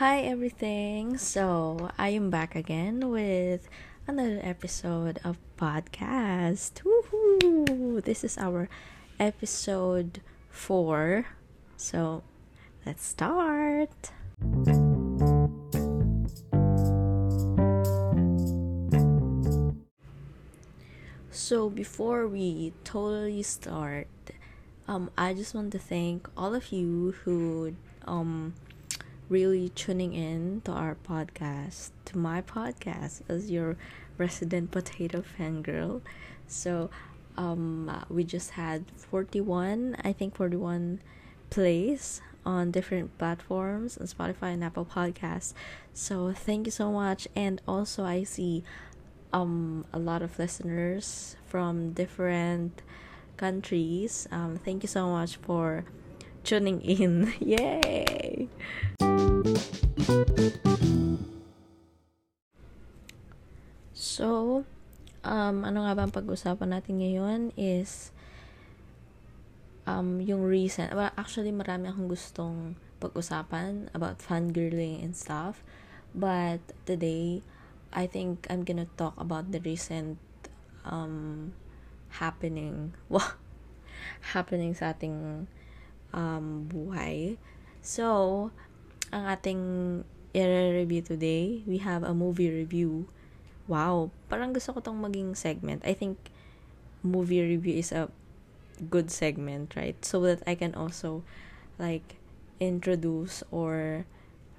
Hi, everything. So, I am back again with another episode of podcast. Woohoo! This is our episode four. So, let's start. So, before we totally start, um, I just want to thank all of you who um really tuning in to our podcast, to my podcast as your resident potato fangirl. So, um, we just had 41, I think 41 plays on different platforms on Spotify and Apple Podcasts. So, thank you so much. And also, I see um a lot of listeners from different countries. Um, thank you so much for tuning in. Yay! So, um, ano nga ba ang pag-usapan natin ngayon is um, yung recent, well, actually marami akong gustong pag-usapan about fangirling and stuff. But today, I think I'm gonna talk about the recent um, happening. Wow! happening sa ating um, buhay. So, ang ating i-review today, we have a movie review. Wow, parang gusto ko tong maging segment. I think movie review is a good segment, right? So that I can also like introduce or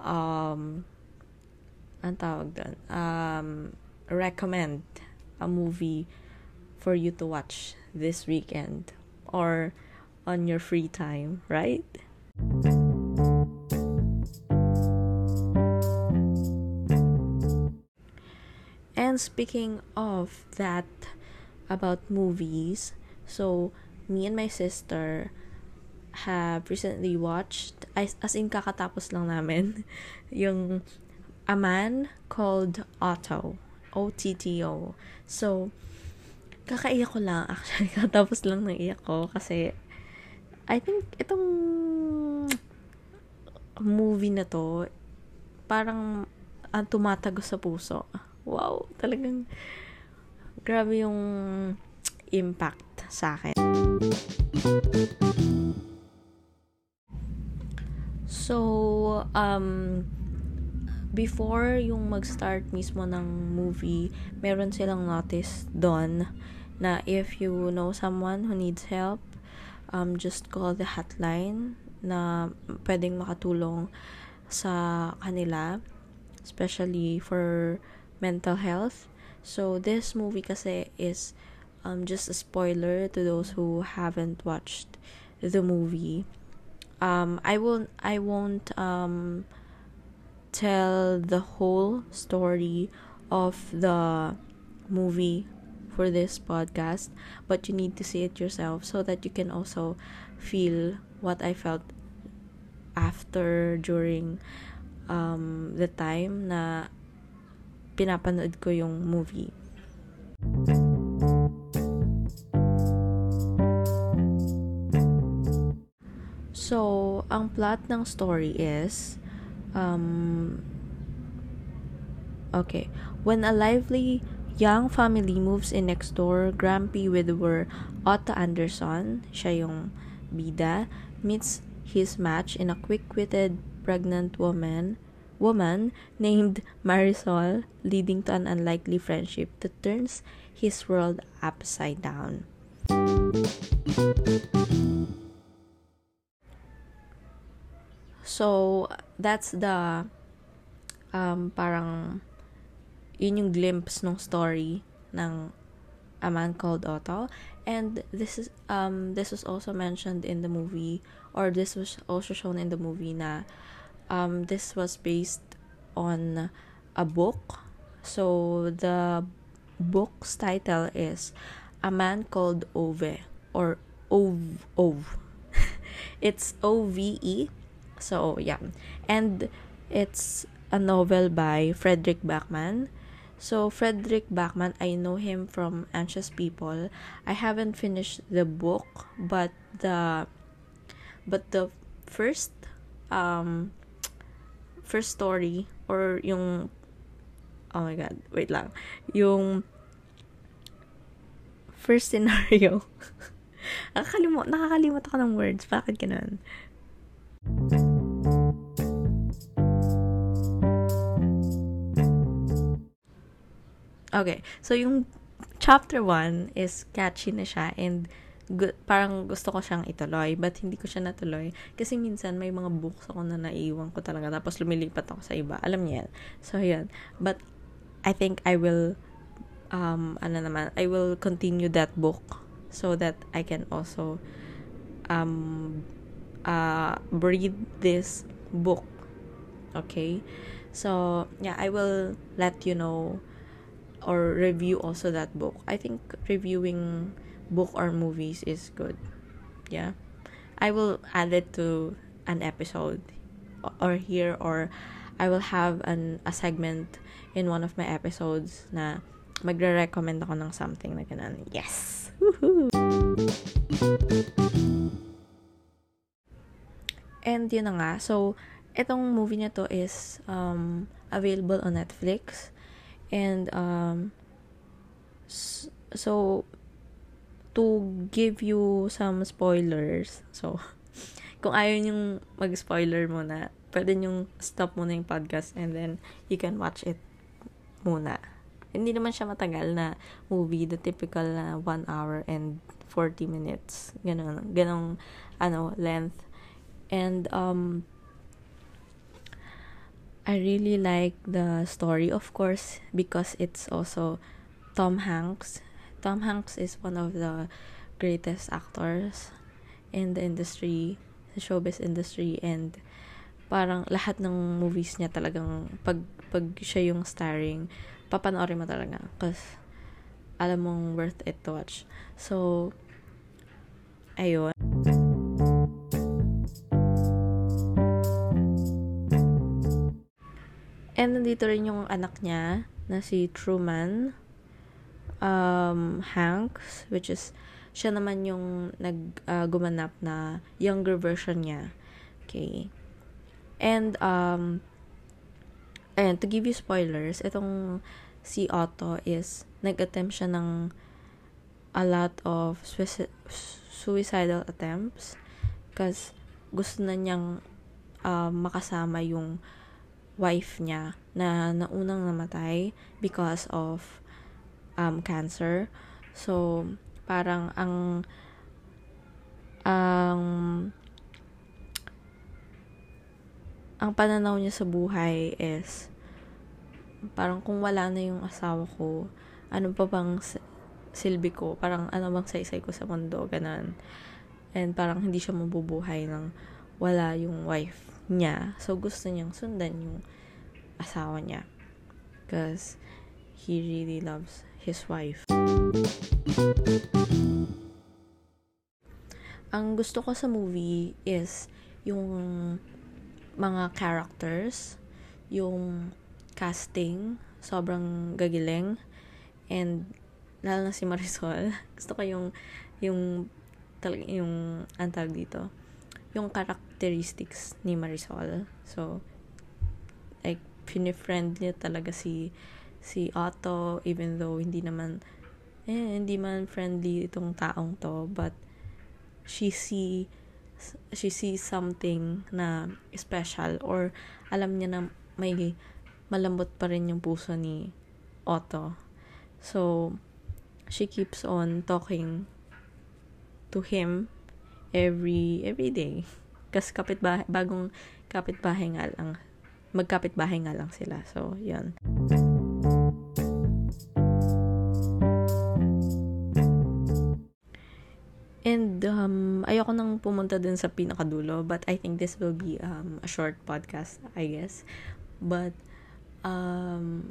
um ang tawag um recommend a movie for you to watch this weekend or on your free time, right? And speaking of that, about movies, so me and my sister have recently watched, as in kakatapos lang namin, yung A Man Called Otto. O-T-T-O. So, kakaiyak ko lang actually. Tapos lang nang iyak ko kasi I think itong movie na to parang ang tumatagos sa puso. Wow, talagang grabe yung impact sa akin. So, um, before yung mag-start mismo ng movie, meron silang notice doon na if you know someone who needs help, um, just call the hotline na pwedeng makatulong sa kanila, especially for mental health. So, this movie kasi is um, just a spoiler to those who haven't watched the movie. Um, I won't I won't um, tell the whole story of the movie for this podcast, but you need to see it yourself so that you can also feel what I felt after during um, the time na pinapanood ko yung movie. So, ang plot ng story is um, okay. When a lively young family moves in next door, grumpy widower Otto Anderson, siya yung bida, meets his match in a quick-witted pregnant woman woman named Marisol, leading to an unlikely friendship that turns his world upside down. So, that's the um, parang yun yung glimpse ng story ng A Man Called Otto. And this is um this was also mentioned in the movie or this was also shown in the movie na um this was based on a book. So the book's title is A Man Called Ove or Ove Ove. it's O V E. So yeah. And it's a novel by Frederick Backman. So Frederick Backman, I know him from Anxious People. I haven't finished the book, but the but the first um first story or yung oh my god, wait lang. Yung first scenario. nakakalimot, nakakalimot ako ng words. Bakit ganun? Okay, so yung chapter 1 is catchy na siya and good, parang gusto ko siyang ituloy but hindi ko siya natuloy kasi minsan may mga books ako na naiiwan ko talaga tapos lumilipat ako sa iba. Alam niya yan. So, yun. But, I think I will um, ano naman, I will continue that book so that I can also um, uh, read this book. Okay? So, yeah, I will let you know or review also that book. I think reviewing book or movies is good. Yeah. I will add it to an episode or here or I will have an a segment in one of my episodes na magre-recommend ako ng something na ganun. Yes! And yun na nga. So, itong movie na to is um, available on Netflix. And um, so to give you some spoilers. So kung ayaw yung mag-spoiler muna, pwede yung stop muna yung podcast and then you can watch it muna. Hindi naman siya matagal na movie, the typical na 1 hour and 40 minutes. Ganun, ganong ano, length. And um I really like the story, of course, because it's also Tom Hanks. Tom Hanks is one of the greatest actors in the industry, the showbiz industry, and parang lahat ng movies niya talagang pag, pag siya yung starring, papanoorin mo talaga. Because alam mong worth it to watch. So, ayun. And nandito rin yung anak niya na si Truman um, Hanks, which is siya naman yung nag uh, gumanap na younger version niya. Okay. And um and to give you spoilers, itong si Otto is nag-attempt siya ng a lot of suicidal attempts because gusto na niyang uh, makasama yung wife niya na naunang namatay because of um, cancer. So, parang ang ang ang pananaw niya sa buhay is parang kung wala na yung asawa ko, ano pa bang silbi ko? Parang ano bang saysay ko sa mundo? Ganon. And parang hindi siya mabubuhay ng wala yung wife niya. So, gusto niyang sundan yung asawa niya. Because he really loves his wife. Ang gusto ko sa movie is yung mga characters, yung casting, sobrang gagiling, and lalo na si Marisol. Gusto ko yung yung talaga yung antag dito yung characteristics ni Marisol. So, like, pinifriend niya talaga si si Otto, even though hindi naman, eh, hindi man friendly itong taong to, but she see she sees something na special or alam niya na may malambot pa rin yung puso ni Otto. So, she keeps on talking to him every every day. Kasi kapitbahay, bagong kapitbahay nga lang. Magkapitbahay nga lang sila. So, yun. And um, ayoko nang pumunta dun sa pinakadulo, but I think this will be um, a short podcast, I guess. But, um,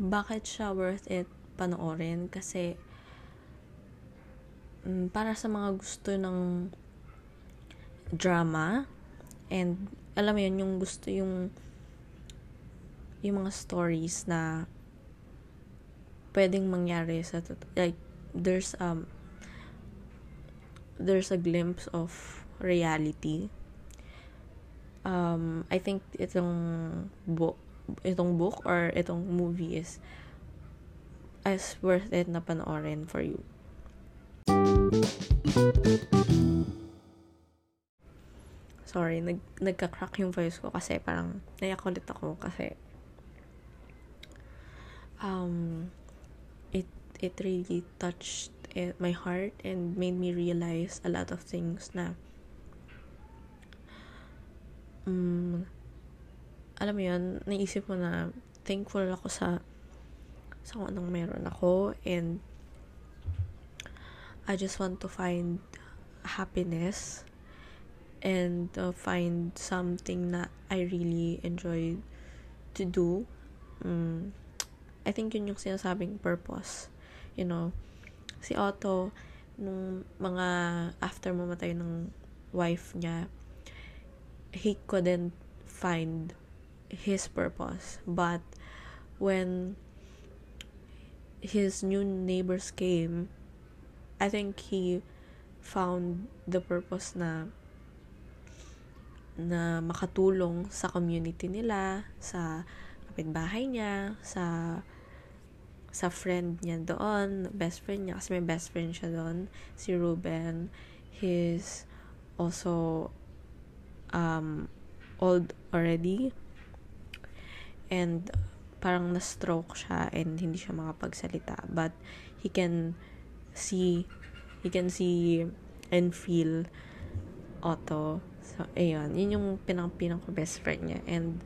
bakit siya worth it panoorin? Kasi, um, para sa mga gusto ng drama and alam mo yun yung gusto yung yung mga stories na pwedeng mangyari sa like there's um there's a glimpse of reality um, I think itong book, itong book or itong movie is as worth it na panoorin for you. Sorry, nag, nagka-crack yung voice ko kasi parang naiyak ulit ako kasi um, it, it really touched my heart and made me realize a lot of things na um, alam mo yun, naisip ko na thankful ako sa sa kung anong meron ako and I just want to find happiness and uh, find something that I really enjoy to do. Mm, I think yun yung sinasabing purpose. You know, si Otto, nung mga after mamatay ng wife niya, he couldn't find his purpose. But when his new neighbors came, I think he found the purpose na na makatulong sa community nila, sa kapitbahay niya, sa sa friend niya doon, best friend niya, kasi may best friend siya doon, si Ruben. He's also um, old already. And parang na-stroke siya and hindi siya makapagsalita. But he can see he can see and feel Otto. So, ayun. Yun yung pinang-pinang ko best friend niya. And,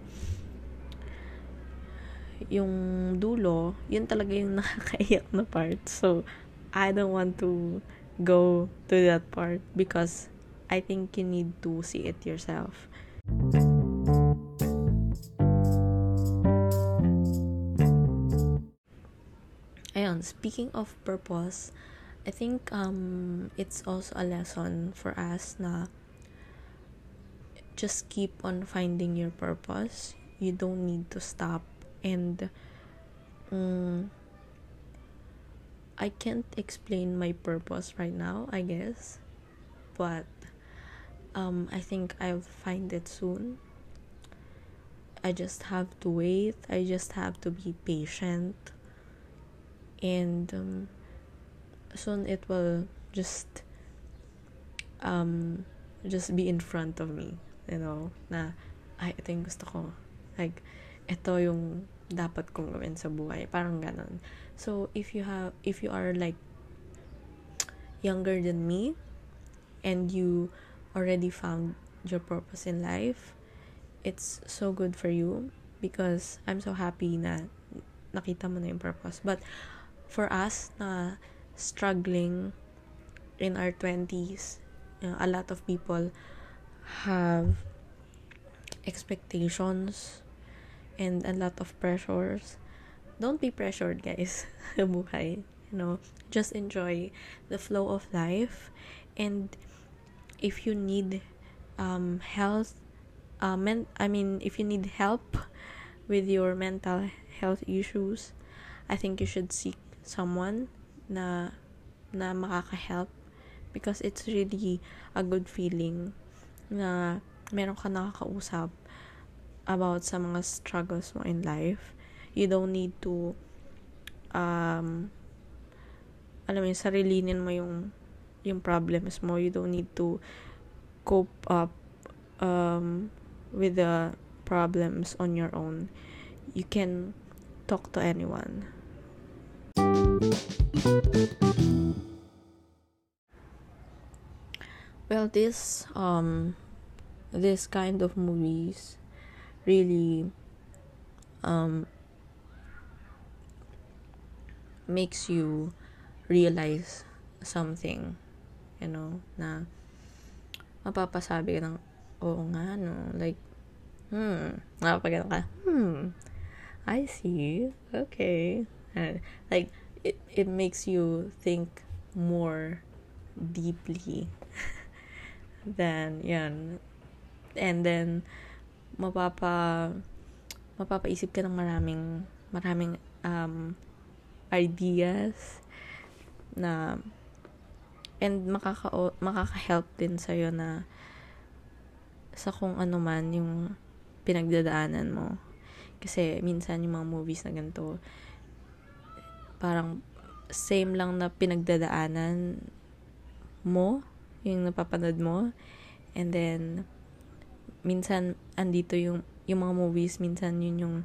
yung dulo, yun talaga yung nakakaiyak na part. So, I don't want to go to that part because I think you need to see it yourself. Ayun, speaking of purpose, I think um, it's also a lesson for us na just keep on finding your purpose. You don't need to stop. And um, I can't explain my purpose right now, I guess. But um, I think I'll find it soon. I just have to wait. I just have to be patient. And um, soon it will just um just be in front of me you know na ay ito yung gusto ko. Like ito yung dapat kong gawin sa buhay. Parang ganon so if you have if you are like younger than me and you already found your purpose in life it's so good for you because I'm so happy na nakita mo na yung purpose. But for us na struggling in our 20s. You know, a lot of people have expectations and a lot of pressures. Don't be pressured, guys. Buhay. You know, just enjoy the flow of life. And if you need um, health, uh, I mean, if you need help with your mental health issues, I think you should seek someone na na makaka-help because it's really a good feeling na meron ka nakakausap about sa mga struggles mo in life. You don't need to um alam mo sarilinin mo yung yung problems mo. You don't need to cope up um with the problems on your own. You can talk to anyone. Well, this um this kind of movies really um makes you realize something, you know, na mapapasabi ka ng, oo nga, no, like, hmm, napapagano ka, hmm, I see, okay, and, like, it, it makes you think more deeply than yan and then mapapa mapapaisip ka ng maraming maraming um ideas na and makaka makaka-help din sa na sa kung ano man yung pinagdadaanan mo. Kasi minsan yung mga movies na ganito, parang same lang na pinagdadaanan mo, yung napapanood mo. And then, minsan, andito yung, yung mga movies, minsan yun yung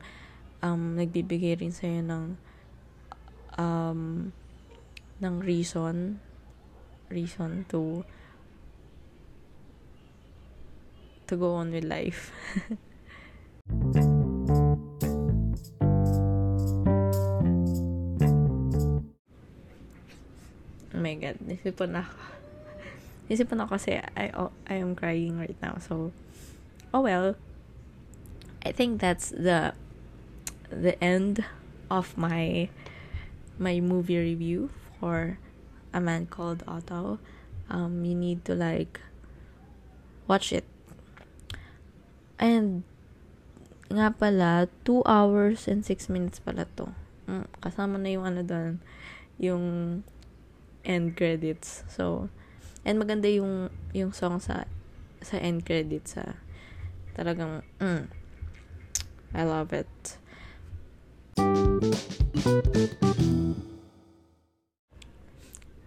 um, nagbibigay rin sa'yo ng um, ng reason reason to to go on with life. my god, nisipan ako. Nisipan ako kasi I, oh, I am crying right now. So, oh well. I think that's the the end of my my movie review for a man called Otto. Um, you need to like watch it And, nga pala, 2 hours and 6 minutes pala to. Mm, kasama na yung ano doon, yung end credits. So, and maganda yung, yung song sa, sa end credits, sa, talagang, mm, I love it.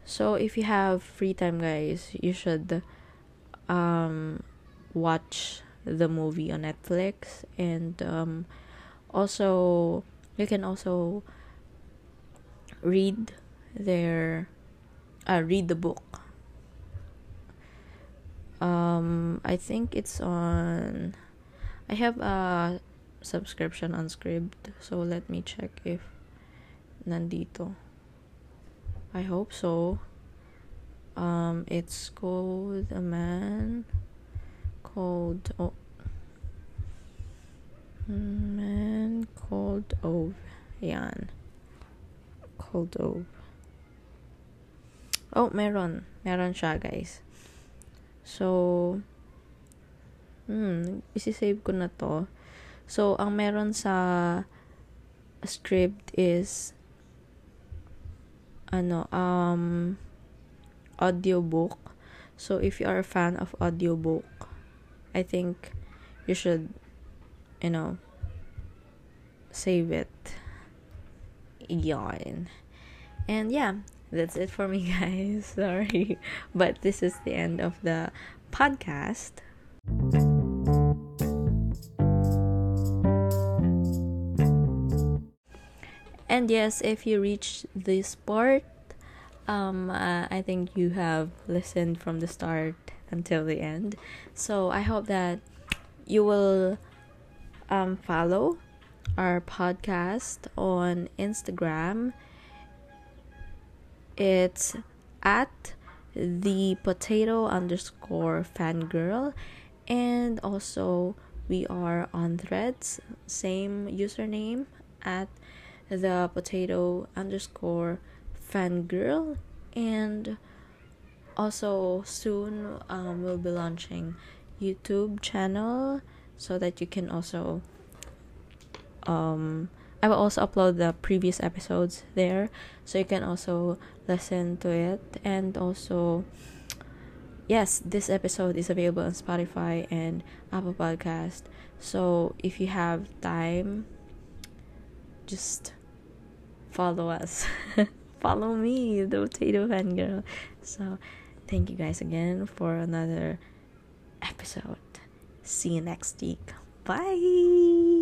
So, if you have free time, guys, you should um, watch the movie on Netflix and um, also you can also read their uh, read the book um I think it's on I have a subscription on Scribd so let me check if nandito I hope so um it's called a man called oh, man called Ove. Yan. Called Ove. Oh, meron. Meron siya, guys. So, hmm, isi-save ko na to. So, ang meron sa script is ano, um, audiobook. So, if you are a fan of audiobook, I think you should, you know, save it. Yawn. And yeah, that's it for me, guys. Sorry. But this is the end of the podcast. And yes, if you reach this part, um, uh, I think you have listened from the start until the end. So I hope that you will um, follow our podcast on Instagram. It's at the potato underscore fangirl. And also, we are on threads, same username at the potato underscore fangirl. And also soon um, we'll be launching youtube channel so that you can also um, i will also upload the previous episodes there so you can also listen to it and also yes this episode is available on spotify and apple podcast so if you have time just follow us follow me the potato fan girl so Thank you guys again for another episode. See you next week. Bye.